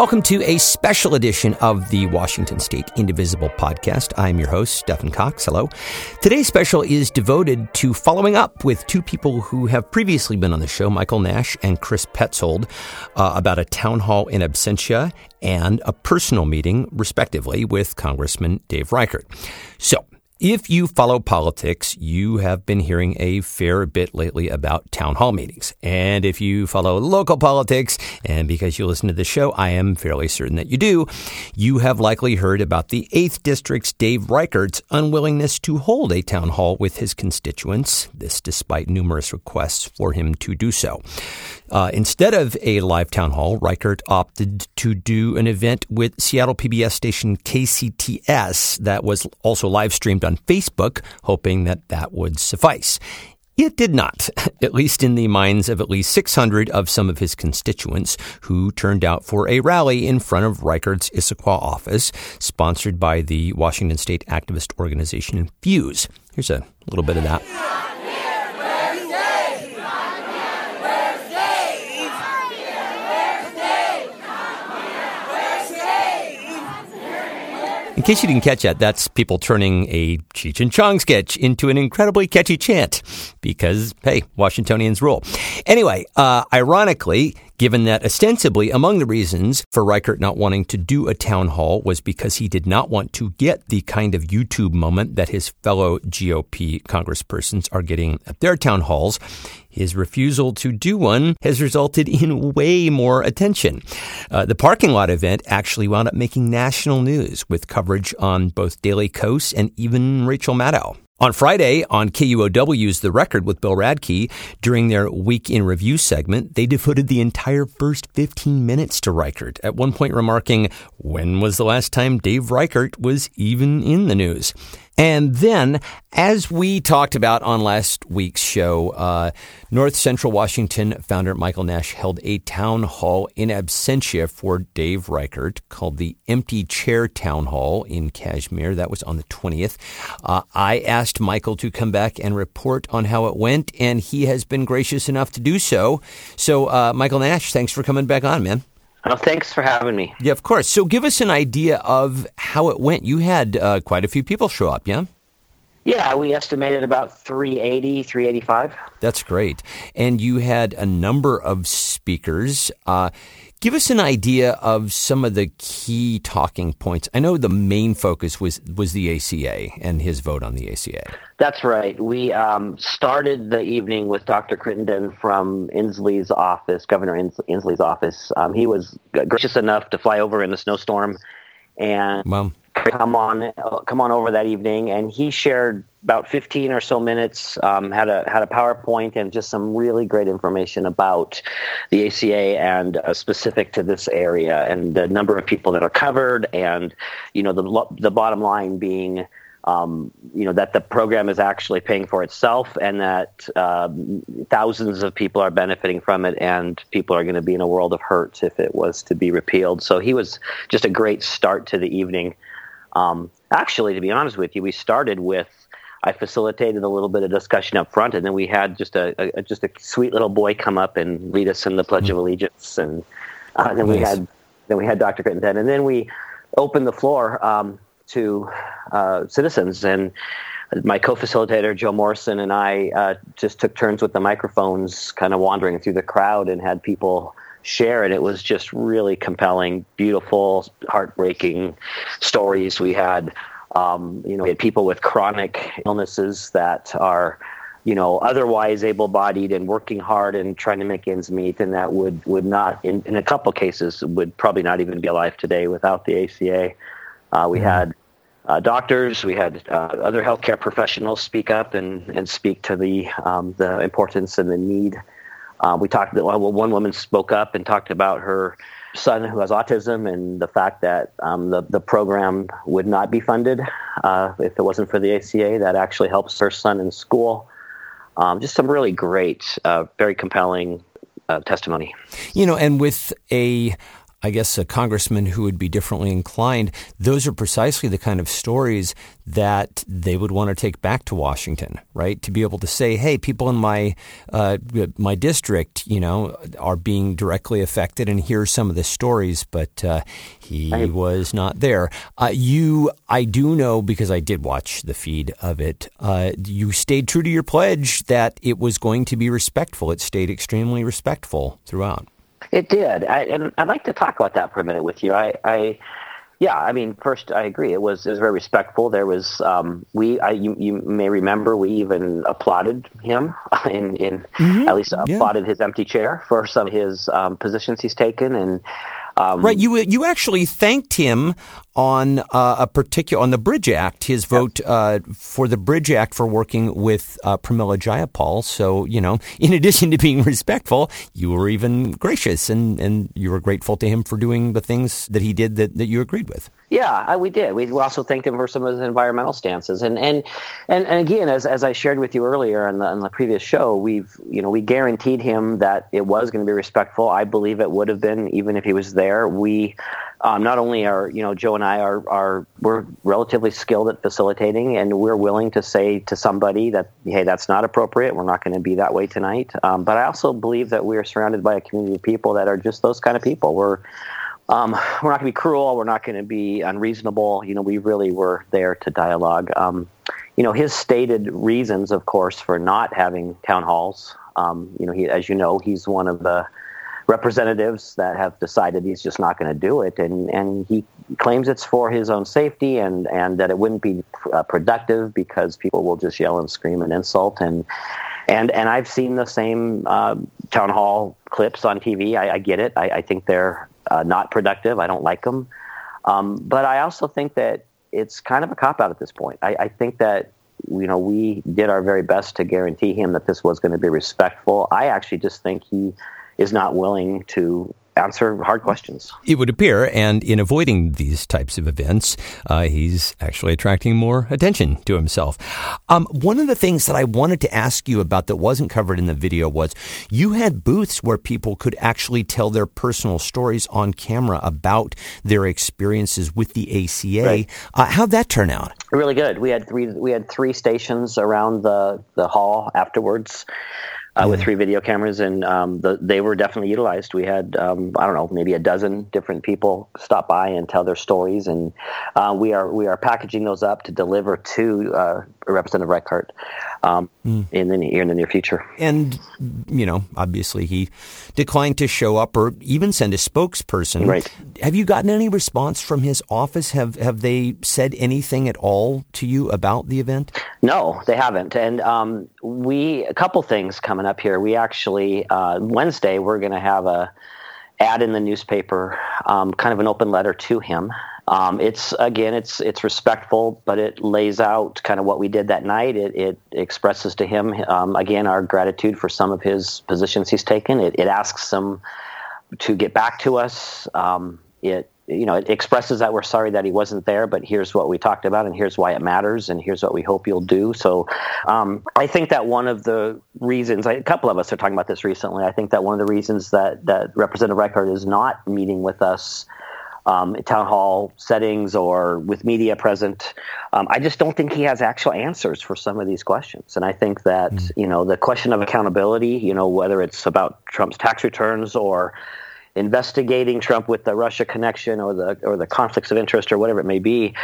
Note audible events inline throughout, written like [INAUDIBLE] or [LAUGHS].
Welcome to a special edition of the Washington State Indivisible podcast. I'm your host, Stephen Cox. Hello. Today's special is devoted to following up with two people who have previously been on the show, Michael Nash and Chris Petzold, uh, about a town hall in absentia and a personal meeting, respectively, with Congressman Dave Reichert. So, if you follow politics, you have been hearing a fair bit lately about town hall meetings. And if you follow local politics, and because you listen to the show, I am fairly certain that you do, you have likely heard about the 8th District's Dave Reichert's unwillingness to hold a town hall with his constituents, this despite numerous requests for him to do so. Uh, instead of a live town hall, Reichert opted to do an event with Seattle PBS station KCTS that was also live streamed Facebook, hoping that that would suffice. It did not, [LAUGHS] at least in the minds of at least 600 of some of his constituents who turned out for a rally in front of Reichert's Issaquah office, sponsored by the Washington State activist organization Fuse. Here's a little bit of that. In case you didn't catch that, that's people turning a Cheech and Chong sketch into an incredibly catchy chant because, hey, Washingtonians rule. Anyway, uh, ironically, given that ostensibly among the reasons for Reichert not wanting to do a town hall was because he did not want to get the kind of YouTube moment that his fellow GOP congresspersons are getting at their town halls. His refusal to do one has resulted in way more attention. Uh, the parking lot event actually wound up making national news with coverage on both Daily Kos and even Rachel Maddow. On Friday, on KUOW's The Record with Bill Radke, during their Week in Review segment, they devoted the entire first 15 minutes to Reichert, at one point remarking, When was the last time Dave Reichert was even in the news? And then, as we talked about on last week's show, uh, North Central Washington founder Michael Nash held a town hall in absentia for Dave Reichert called the Empty Chair Town Hall in Cashmere. That was on the 20th. Uh, I asked Michael to come back and report on how it went, and he has been gracious enough to do so. So, uh, Michael Nash, thanks for coming back on, man. Oh, thanks for having me. Yeah, of course. So give us an idea of how it went. You had uh, quite a few people show up, yeah? Yeah, we estimated about 380, 385. That's great. And you had a number of speakers. Uh, Give us an idea of some of the key talking points. I know the main focus was was the ACA and his vote on the ACA. That's right. We um, started the evening with Dr. Crittenden from Inslee's office, Governor Inslee's office. Um, he was gracious enough to fly over in a snowstorm and well, come on come on over that evening, and he shared about 15 or so minutes. Um, had a had a PowerPoint and just some really great information about the ACA and uh, specific to this area and the number of people that are covered, and you know the the bottom line being. Um, you know that the program is actually paying for itself, and that um, thousands of people are benefiting from it, and people are going to be in a world of hurt if it was to be repealed. So he was just a great start to the evening. Um, actually, to be honest with you, we started with I facilitated a little bit of discussion up front, and then we had just a, a just a sweet little boy come up and lead us in the Pledge of mm-hmm. Allegiance, and uh, then nice. we had then we had Dr. Crittenden, and then we opened the floor um, to uh, citizens and. My co-facilitator Joe Morrison and I uh, just took turns with the microphones, kind of wandering through the crowd, and had people share and it was just really compelling beautiful heartbreaking stories we had. Um, you know we had people with chronic illnesses that are you know otherwise able-bodied and working hard and trying to make ends meet and that would would not in, in a couple cases would probably not even be alive today without the aca uh, we mm-hmm. had uh, doctors, we had uh, other healthcare professionals speak up and, and speak to the um, the importance and the need uh, we talked. about Well, one woman spoke up and talked about her son who has autism and the fact that um, the the program would not be funded uh, if it wasn't for the ACA. That actually helps her son in school. Um, just some really great, uh, very compelling uh, testimony. You know, and with a I guess, a congressman who would be differently inclined, those are precisely the kind of stories that they would want to take back to Washington, right? To be able to say, "Hey, people in my uh, my district, you know, are being directly affected, and here's some of the stories." But uh, he was not there. Uh, you, I do know because I did watch the feed of it. Uh, you stayed true to your pledge that it was going to be respectful. It stayed extremely respectful throughout. It did, I, and I'd like to talk about that for a minute with you. I, I yeah, I mean, first I agree. It was it was very respectful. There was um, we I, you, you may remember we even applauded him [LAUGHS] in in mm-hmm. at least yeah. applauded his empty chair for some of his um, positions he's taken and. Um, right, you you actually thanked him on uh, a particular on the Bridge Act, his vote uh, for the Bridge Act for working with uh, Pramila Jayapal. So you know, [LAUGHS] in addition to being respectful, you were even gracious and, and you were grateful to him for doing the things that he did that, that you agreed with. Yeah, we did. We also thanked him for some of his environmental stances, and and and, and again, as as I shared with you earlier on the, on the previous show, we've you know we guaranteed him that it was going to be respectful. I believe it would have been even if he was there. We um, not only are you know Joe and I are are we're relatively skilled at facilitating, and we're willing to say to somebody that hey, that's not appropriate. We're not going to be that way tonight. Um, but I also believe that we are surrounded by a community of people that are just those kind of people. We're um, we're not going to be cruel. We're not going to be unreasonable. You know, we really were there to dialogue. Um, you know, his stated reasons, of course, for not having town halls. Um, you know, he, as you know, he's one of the representatives that have decided he's just not going to do it, and and he claims it's for his own safety and and that it wouldn't be uh, productive because people will just yell and scream and insult and and and I've seen the same uh, town hall clips on TV. I, I get it. I, I think they're uh, not productive. I don't like them, um, but I also think that it's kind of a cop out at this point. I, I think that you know we did our very best to guarantee him that this was going to be respectful. I actually just think he is not willing to answer hard questions. It would appear, and in avoiding these types of events, uh, he's actually attracting more attention to himself. Um, one of the things that I wanted to ask you about that wasn't covered in the video was you had booths where people could actually tell their personal stories on camera about their experiences with the ACA. Right. Uh, how'd that turn out? Really good. We had three. We had three stations around the the hall afterwards uh, with three video cameras, and um, the, they were definitely utilized. We had um, I don't know maybe a dozen different people stop by and tell their stories, and uh, we are we are packaging those up to deliver to uh, Representative Reichert um, mm. in the near, in the near future. And you know, obviously, he declined to show up or even send a spokesperson. Right. Have you gotten any response from his office? Have have they said anything at all to you about the event? No, they haven't. And um, we a couple things coming up here. We actually uh, Wednesday we're going to have a ad in the newspaper, um, kind of an open letter to him. Um, it's again, it's it's respectful, but it lays out kind of what we did that night. It, it expresses to him um, again our gratitude for some of his positions he's taken. It, it asks him to get back to us. Um, it you know, it expresses that we're sorry that he wasn't there, but here's what we talked about, and here's why it matters, and here's what we hope you'll do. So, um, I think that one of the reasons, a couple of us are talking about this recently. I think that one of the reasons that that Representative Reichert is not meeting with us. Um, town hall settings or with media present. Um, I just don't think he has actual answers for some of these questions. And I think that, mm. you know, the question of accountability, you know, whether it's about Trump's tax returns or investigating Trump with the Russia connection or the or the conflicts of interest or whatever it may be,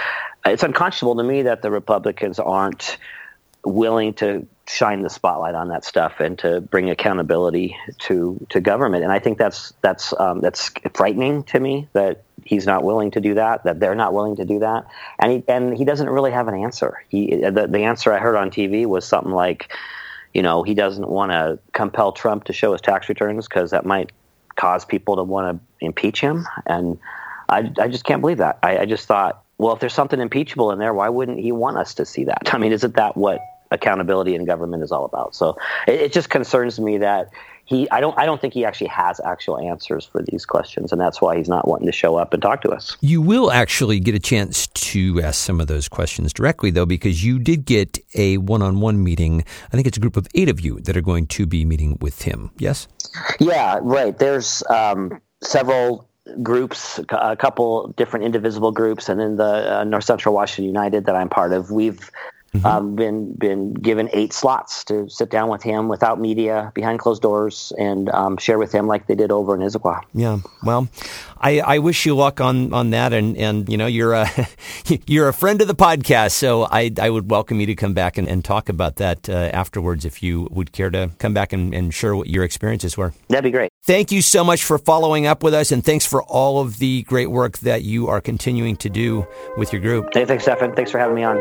it's unconscionable to me that the Republicans aren't willing to shine the spotlight on that stuff and to bring accountability to to government. And I think that's that's um, that's frightening to me that he's not willing to do that, that they're not willing to do that, and he and he doesn't really have an answer. He the, the answer I heard on TV was something like. You know, he doesn't want to compel Trump to show his tax returns because that might cause people to want to impeach him. And I, I just can't believe that. I, I just thought, well, if there's something impeachable in there, why wouldn't he want us to see that? I mean, isn't that what accountability in government is all about? So it, it just concerns me that he I don't I don't think he actually has actual answers for these questions, and that's why he's not wanting to show up and talk to us. You will actually get a chance to ask some of those questions directly, though, because you did get a one-on-one meeting. I think it's a group of eight of you that are going to be meeting with him. Yes. Yeah. Right. There's um, several groups, a couple different indivisible groups, and then the uh, North Central Washington United that I'm part of. We've mm-hmm. um, been been given eight slots to sit down with him without media, behind closed doors, and um, share with him like they did over in Issaquah. Yeah, well, I, I wish you luck on, on that, and, and you know you're a [LAUGHS] you're a friend of the podcast, so I I would welcome you to come back and, and talk about that uh, afterwards if you would care to come back and, and share what your experiences were. That'd be great. Thank you so much for following up with us, and thanks for all of the great work that you are continuing to do with your group. Hey, thanks, Stefan. Thanks for having me on.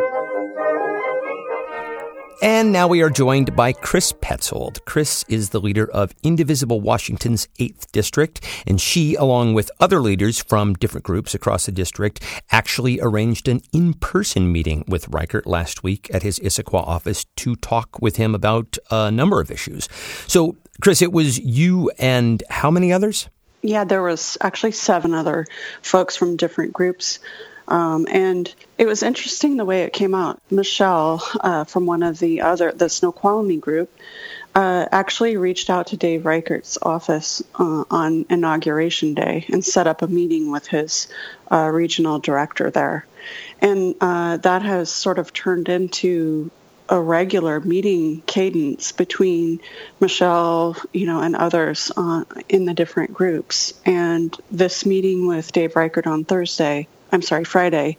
And now we are joined by Chris Petzold. Chris is the leader of Indivisible Washington's 8th District, and she, along with other leaders from different groups across the district, actually arranged an in person meeting with Reichert last week at his Issaquah office to talk with him about a number of issues. So, Chris, it was you and how many others? Yeah, there was actually seven other folks from different groups. Um, and it was interesting the way it came out. Michelle uh, from one of the other, the Snoqualmie group, uh, actually reached out to Dave Reichert's office uh, on inauguration day and set up a meeting with his uh, regional director there. And uh, that has sort of turned into a regular meeting cadence between Michelle, you know, and others in the different groups. And this meeting with Dave Reichert on Thursday I'm sorry, Friday,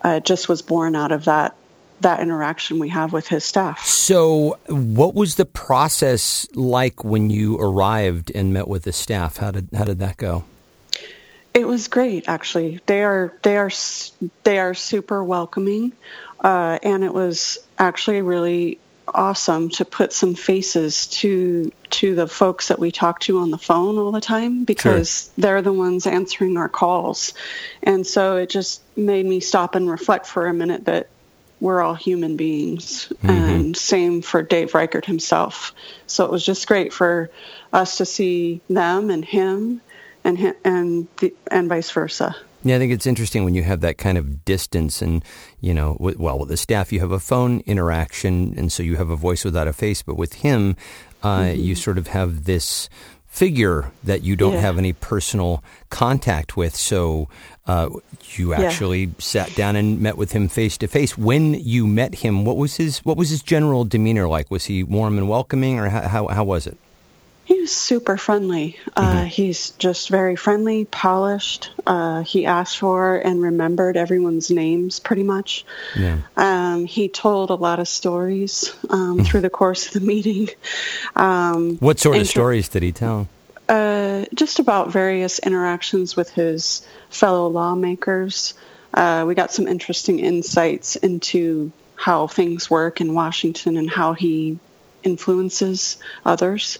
uh, just was born out of that that interaction we have with his staff. So, what was the process like when you arrived and met with the staff? How did how did that go? It was great, actually. They are they are they are super welcoming, uh, and it was actually really awesome to put some faces to to the folks that we talk to on the phone all the time because sure. they're the ones answering our calls. And so it just made me stop and reflect for a minute that we're all human beings mm-hmm. and same for Dave Reichert himself. So it was just great for us to see them and him and and the, and vice versa. Yeah, I think it's interesting when you have that kind of distance, and you know, well, with the staff, you have a phone interaction, and so you have a voice without a face. But with him, uh, mm-hmm. you sort of have this figure that you don't yeah. have any personal contact with. So uh, you actually yeah. sat down and met with him face to face. When you met him, what was his what was his general demeanor like? Was he warm and welcoming, or how how, how was it? Super friendly. Uh, mm-hmm. Uh, he's just very friendly, polished. Uh, he asked for and remembered everyone's names pretty much. Yeah. Um, he told a lot of stories um, mm-hmm. through the course of the [LAUGHS] meeting. Um, what sort of stories did he tell? Uh, just about various interactions with his fellow lawmakers. Uh, we got some interesting insights into how things work in Washington and how he influences others,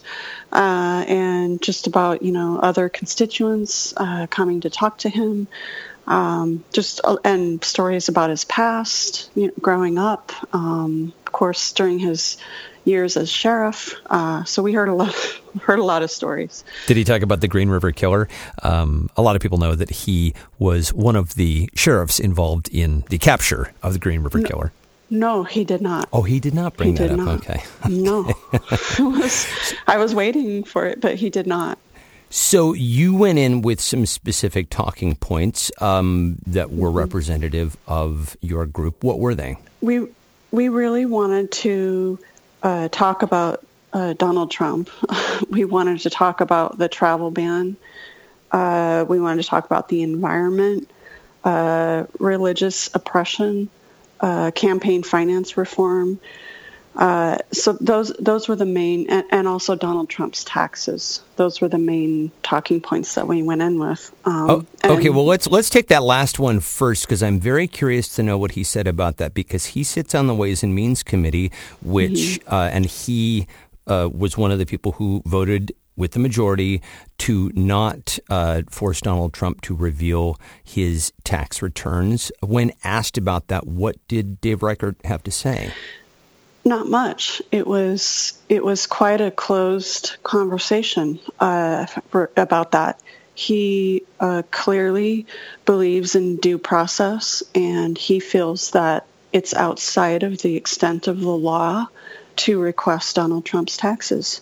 uh, and just about you know other constituents uh, coming to talk to him. Um, just uh, and stories about his past, you know, growing up. Um, of course, during his years as sheriff. Uh, so we heard a lot, [LAUGHS] heard a lot of stories. Did he talk about the Green River Killer? Um, a lot of people know that he was one of the sheriffs involved in the capture of the Green River Killer. No, he did not. Oh, he did not bring he that up. Not. Okay. No, [LAUGHS] [LAUGHS] was, I was waiting for it, but he did not. So you went in with some specific talking points um, that were mm-hmm. representative of your group. What were they? We we really wanted to uh, talk about uh, Donald Trump. [LAUGHS] we wanted to talk about the travel ban. Uh, we wanted to talk about the environment, uh, religious oppression, uh, campaign finance reform. Uh, so those those were the main, and, and, also Donald Trump's taxes. Those were the main talking points that we went in with. Um, oh, okay, well let's let's take that last one first because I'm very curious to know what he said about that because he sits on the Ways and Means Committee, which mm-hmm. uh, and he uh, was one of the people who voted with the majority to not uh, force Donald Trump to reveal his tax returns. When asked about that, what did Dave Reichert have to say? Not much. It was it was quite a closed conversation uh, about that. He uh, clearly believes in due process, and he feels that it's outside of the extent of the law to request Donald Trump's taxes.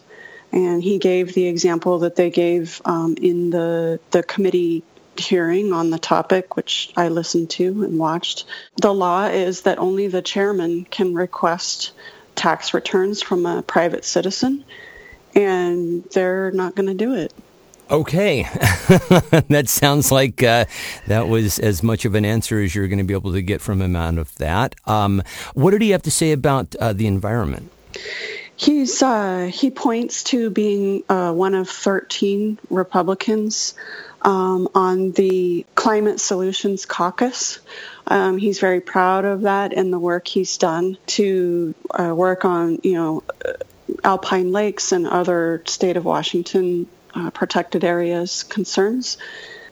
And he gave the example that they gave um, in the the committee hearing on the topic, which I listened to and watched. The law is that only the chairman can request tax returns from a private citizen, and they're not going to do it. Okay. [LAUGHS] that sounds like uh, that was as much of an answer as you're going to be able to get from him out of that. Um, what did he have to say about uh, the environment? He's uh, he points to being uh, one of 13 Republicans um, on the Climate Solutions Caucus. Um, he's very proud of that and the work he's done to uh, work on, you know, alpine lakes and other state of Washington uh, protected areas concerns.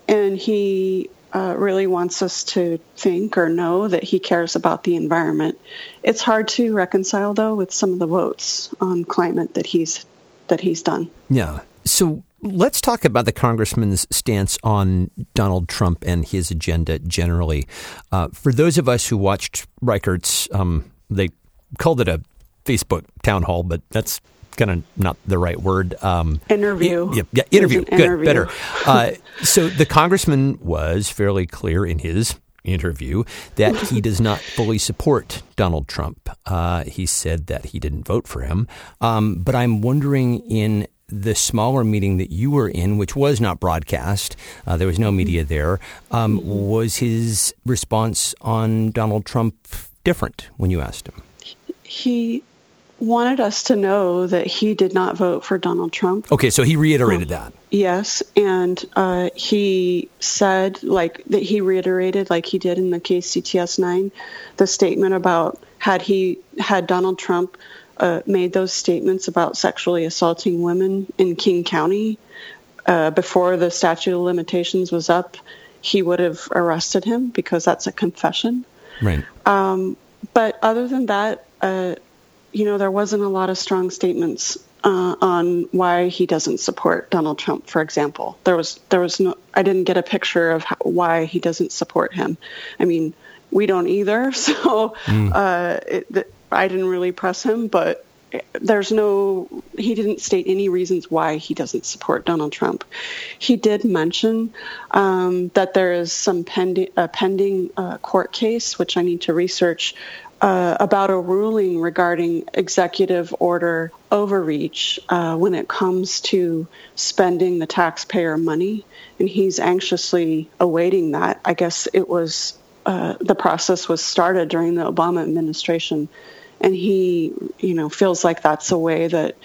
And he uh, really wants us to think or know that he cares about the environment. It's hard to reconcile, though, with some of the votes on climate that he's that he's done. Yeah. So let's talk about the congressman's stance on Donald Trump and his agenda generally. Uh, for those of us who watched Reichert's, um, they called it a Facebook town hall, but that's kind of not the right word. Um, interview. Yeah, yeah interview. Good, interview. better. Uh, so the congressman was fairly clear in his interview that he does not fully support Donald Trump. Uh, he said that he didn't vote for him. Um, but I'm wondering in the smaller meeting that you were in, which was not broadcast, uh, there was no media there, um, was his response on Donald Trump different when you asked him? He wanted us to know that he did not vote for Donald Trump. Okay, so he reiterated um, that. Yes, and uh, he said, like, that he reiterated, like he did in the KCTS 9, the statement about had he, had Donald Trump uh, made those statements about sexually assaulting women in King County uh, before the statute of limitations was up, he would have arrested him because that's a confession. Right. Um, but other than that, uh, you know, there wasn't a lot of strong statements uh, on why he doesn't support Donald Trump. For example, there was there was no. I didn't get a picture of how, why he doesn't support him. I mean, we don't either. [LAUGHS] So mm. uh, it, I didn't really press him, but there's no he didn't state any reasons why he doesn't support Donald Trump. He did mention um, that there is some pending a pending uh, court case which I need to research uh, about a ruling regarding executive order overreach uh, when it comes to spending the taxpayer money, and he's anxiously awaiting that. I guess it was uh, the process was started during the Obama administration, and he, you know, feels like that's a way that,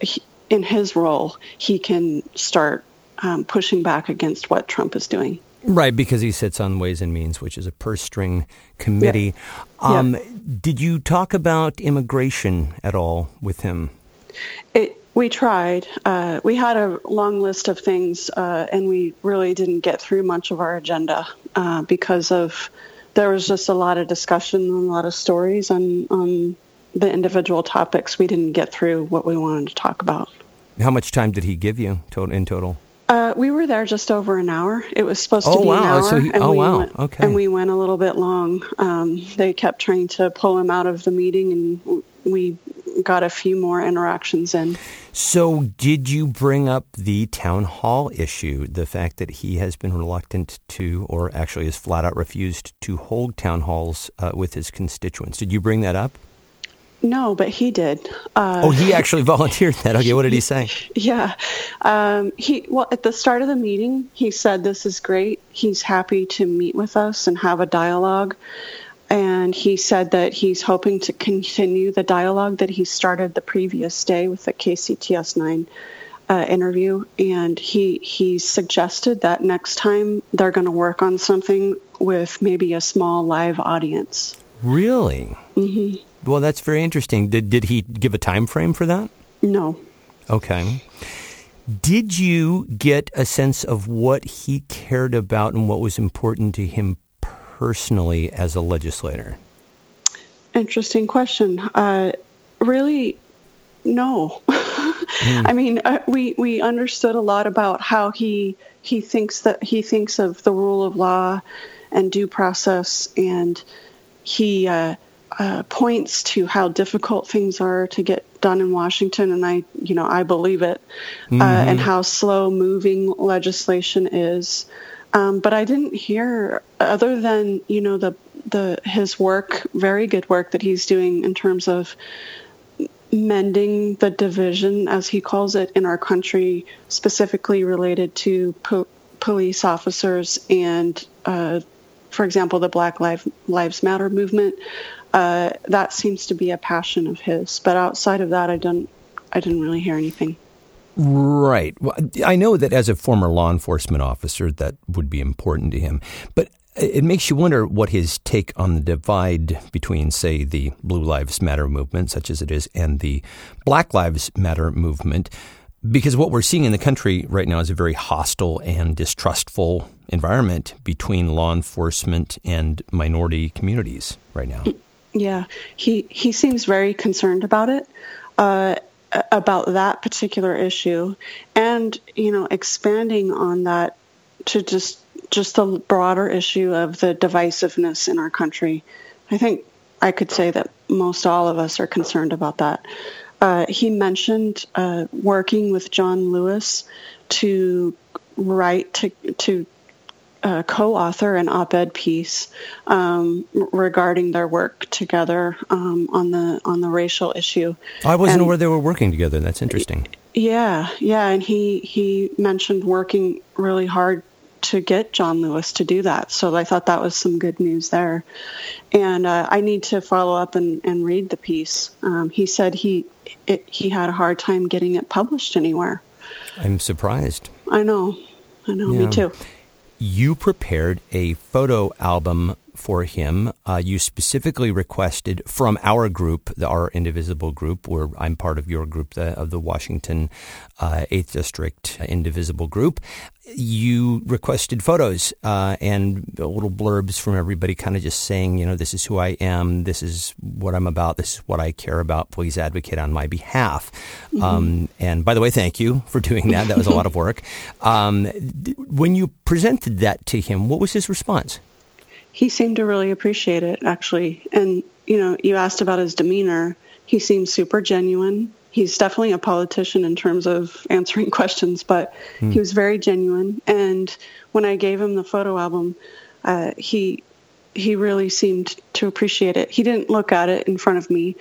he, in his role, he can start um, pushing back against what Trump is doing. Right, because he sits on Ways and Means, which is a purse string committee. Yeah. Um, yeah. Did you talk about immigration at all with him? It, we tried. Uh, we had a long list of things, uh, and we really didn't get through much of our agenda uh, because of there was just a lot of discussion and a lot of stories on on the individual topics. We didn't get through what we wanted to talk about. How much time did he give you in total? Uh, we were there just over an hour. It was supposed to oh, be wow. an hour. So he, and oh, we wow. Went, okay. And we went a little bit long. Um, they kept trying to pull him out of the meeting, and we got a few more interactions in. So, did you bring up the town hall issue, the fact that he has been reluctant to, or actually has flat out refused to hold town halls uh, with his constituents? Did you bring that up? No, but he did. Uh, oh, he actually [LAUGHS] volunteered that. Okay, what did he say? Yeah, um, he well at the start of the meeting, he said this is great. He's happy to meet with us and have a dialogue, and he said that he's hoping to continue the dialogue that he started the previous day with the KCTS nine. Uh, interview, and he he suggested that next time they're going to work on something with maybe a small live audience. Really? Mm-hmm. Well, that's very interesting. Did did he give a time frame for that? No. Okay. Did you get a sense of what he cared about and what was important to him personally as a legislator? Interesting question. Uh, really, no. mm. [LAUGHS] I mean, uh, we we understood a lot about how he he thinks that he thinks of the rule of law and due process, and he. Uh, uh, points to how difficult things are to get done in Washington, and I, you know, I believe it, uh, mm-hmm. uh, and how slow moving legislation is. Um, but I didn't hear other than you know the the his work, very good work that he's doing in terms of mending the division, as he calls it, in our country, specifically related to po- police officers and, uh, for example, the Black Lives Matter movement. Uh, that seems to be a passion of his. But outside of that, I didn't. I didn't really hear anything. Right. Well, I know that as a former law enforcement officer, that would be important to him. But it makes you wonder what his take on the divide between, say, the Blue Lives Matter movement, such as it is, and the Black Lives Matter movement. Because what we're seeing in the country right now is a very hostile and distrustful environment between law enforcement and minority communities right now. Yeah, he he seems very concerned about it, uh, about that particular issue, and you know, expanding on that to just just the broader issue of the divisiveness in our country. I think I could say that most all of us are concerned about that. Uh, he mentioned uh, working with John Lewis to write to to uh, co-author an op-ed piece um, regarding their work together um, on the on the racial issue. I wasn't and, aware they were working together. That's interesting. Yeah, yeah, and he he mentioned working really hard to get John Lewis to do that. So I thought that was some good news there. And uh, I need to follow up and, and read the piece. Um, he said he it, he had a hard time getting it published anywhere. I'm surprised. I know. I know. Yeah. Me too. You prepared a photo album for him. Uh, you specifically requested from our group, the our Indivisible group, where I'm part of your group, the, of the Washington uh, 8th District Indivisible group. You requested photos uh, and little blurbs from everybody, kind of just saying, you know, this is who I am, this is what I'm about, this is what I care about. Please advocate on my behalf. Mm-hmm. Um, and by the way, thank you for doing that. That was a lot of work. [LAUGHS] Um, when you presented that to him, what was his response? He seemed to really appreciate it actually. And you know you asked about his demeanor. He seems super genuine. He's definitely a politician in terms of answering [LAUGHS] questions but mm. he was very genuine. And when i gave him the photo album uh, he he really seemed to appreciate it. He didn't look at it in front of me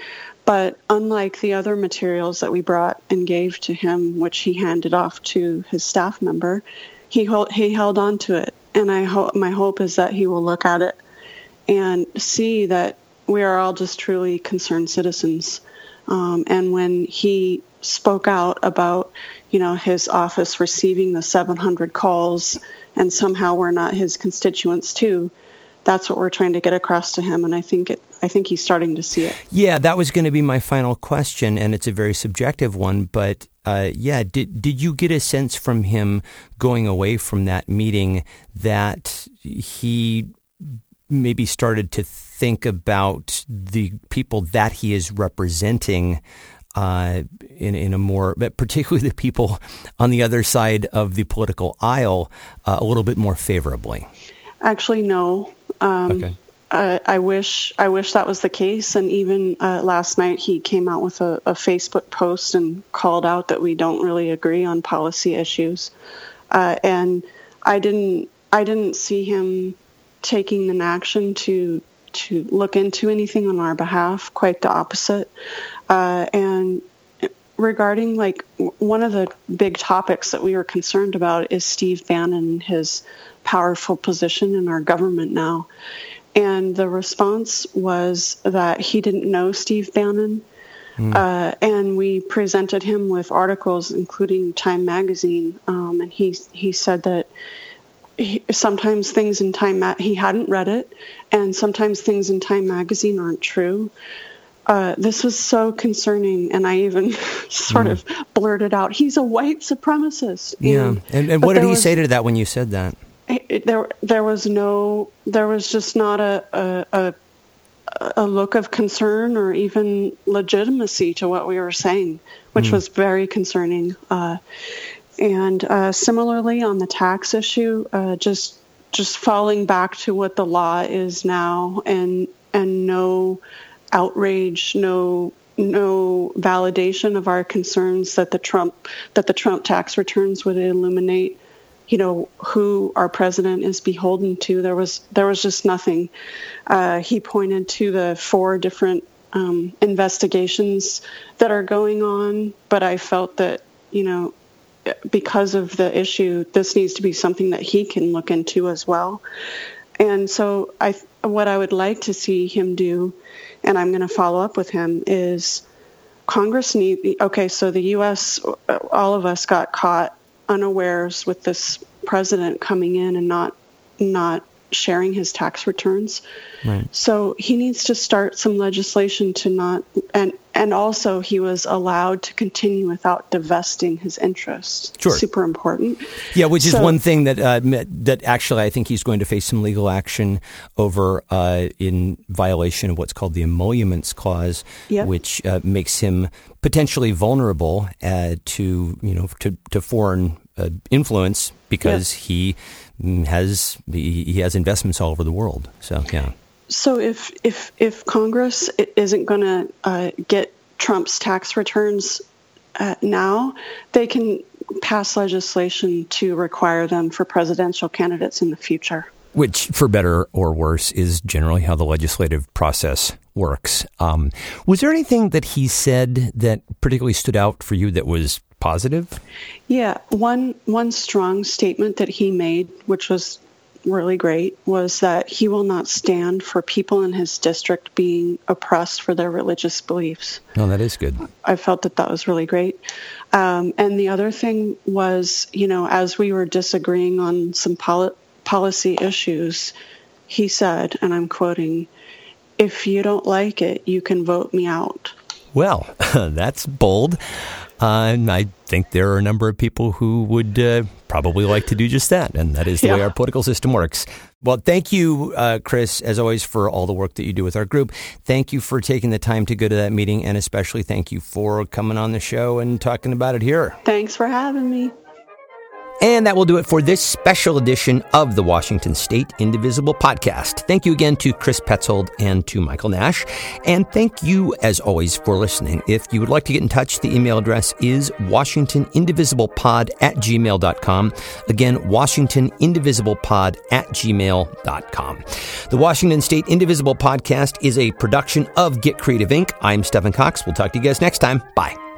but unlike the other materials that we brought and gave to him which he handed off to his staff member he, he held on to it and I hope my hope is that he will look at it and see that we are all just truly concerned citizens. Um, and when he spoke out about, you know, his office receiving the 700 calls and somehow we're not his constituents too, that's what we're trying to get across to him. And I think it, I think he's starting to see it. Yeah, that was going to be my final question, and it's a very subjective one. But uh, yeah, did did you get a sense from him going away from that meeting that he maybe started to think about the people that he is representing? Uh, in in a more, but particularly the people on the other side of the political aisle, uh, a little bit more favorably. Actually, no. Um, okay. Uh, I wish I wish that was the case. And even uh, last night, he came out with a, a, Facebook post and called out that we don't really agree on policy issues. Uh, and I didn't I didn't see him taking an action to to look into anything on our behalf. Quite the opposite. Uh, and regarding like one of the big topics that we were concerned about is Steve Bannon, his powerful position in our government now. And the response was that he didn't know Steve Bannon. Mm. Uh, and we presented him with articles, including Time Magazine. Um, and he he said that he, sometimes things in Time Ma- he hadn't read it, and sometimes things in Time Magazine aren't true. Uh, this was so concerning, and I even [LAUGHS] sort mm. of blurted out, "He's a white supremacist." Yeah, and, and, and what did he was, say to that when you said that? It, there there was no there was just not a, a, a a look of concern or even legitimacy to what we were saying, which mm. was very concerning. Uh, and uh, similarly on the tax issue, uh, just just falling back to what the law is now, and and no outrage, no no validation of our concerns that the Trump that the Trump tax returns would eliminate you know who our president is beholden to. There was there was just nothing. Uh, he pointed to the four different um, investigations that are going on, but I felt that you know because of the issue, this needs to be something that he can look into as well. And so I what I would like to see him do, and I'm going to follow up with him is. Congress need okay. So the U.S. all of us got caught unawares with this president coming in and not not sharing his tax returns. Right. So he needs to start some legislation to not and and also he was allowed to continue without divesting his interests. Sure. Super important. Yeah, which is one thing that uh, that actually I think he's going to face some legal action over uh, in violation of what's called the emoluments clause, yep. which uh, makes him potentially vulnerable uh, to you know to to foreign uh, influence because yep. he has he has investments all over the world. So yeah. So if if if Congress isn't going to uh, get Trump's tax returns uh, now, they can pass legislation to require them for presidential candidates in the future. Which, for better or worse, is generally how the legislative process works. Um, was there anything that he said that particularly stood out for you that was positive? Yeah, one one strong statement that he made, which was really great, was that he will not stand for people in his district being oppressed for their religious beliefs. No, that is good. I felt that that was really great. Um, and the other thing was, you know, as we were disagreeing on some poli- policy issues, he said, and I'm quoting, "If you don't like it, you can vote me out." Well, [LAUGHS] that's bold. Uh, and I think there are a number of people who would uh, probably like to do just that. And that is the yeah. way our political system works. Well, thank you, uh, Chris, as always, for all the work that you do with our group. Thank you for taking the time to go to that meeting. And especially thank you for coming on the show and talking about it here. Thanks for having me. And that will do it for this special edition of the Washington State Indivisible podcast. Thank you again to Chris Petzold and to Michael Nash. And thank you, as always, for listening. If you would like to get in touch, the email address is WashingtonIndivisiblePod at gmail.com. Again, WashingtonIndivisiblePod at gmail.com. The Washington State Indivisible podcast is a production of Get Creative Inc. I'm Stephen Cox. We'll talk to you guys next time. Bye.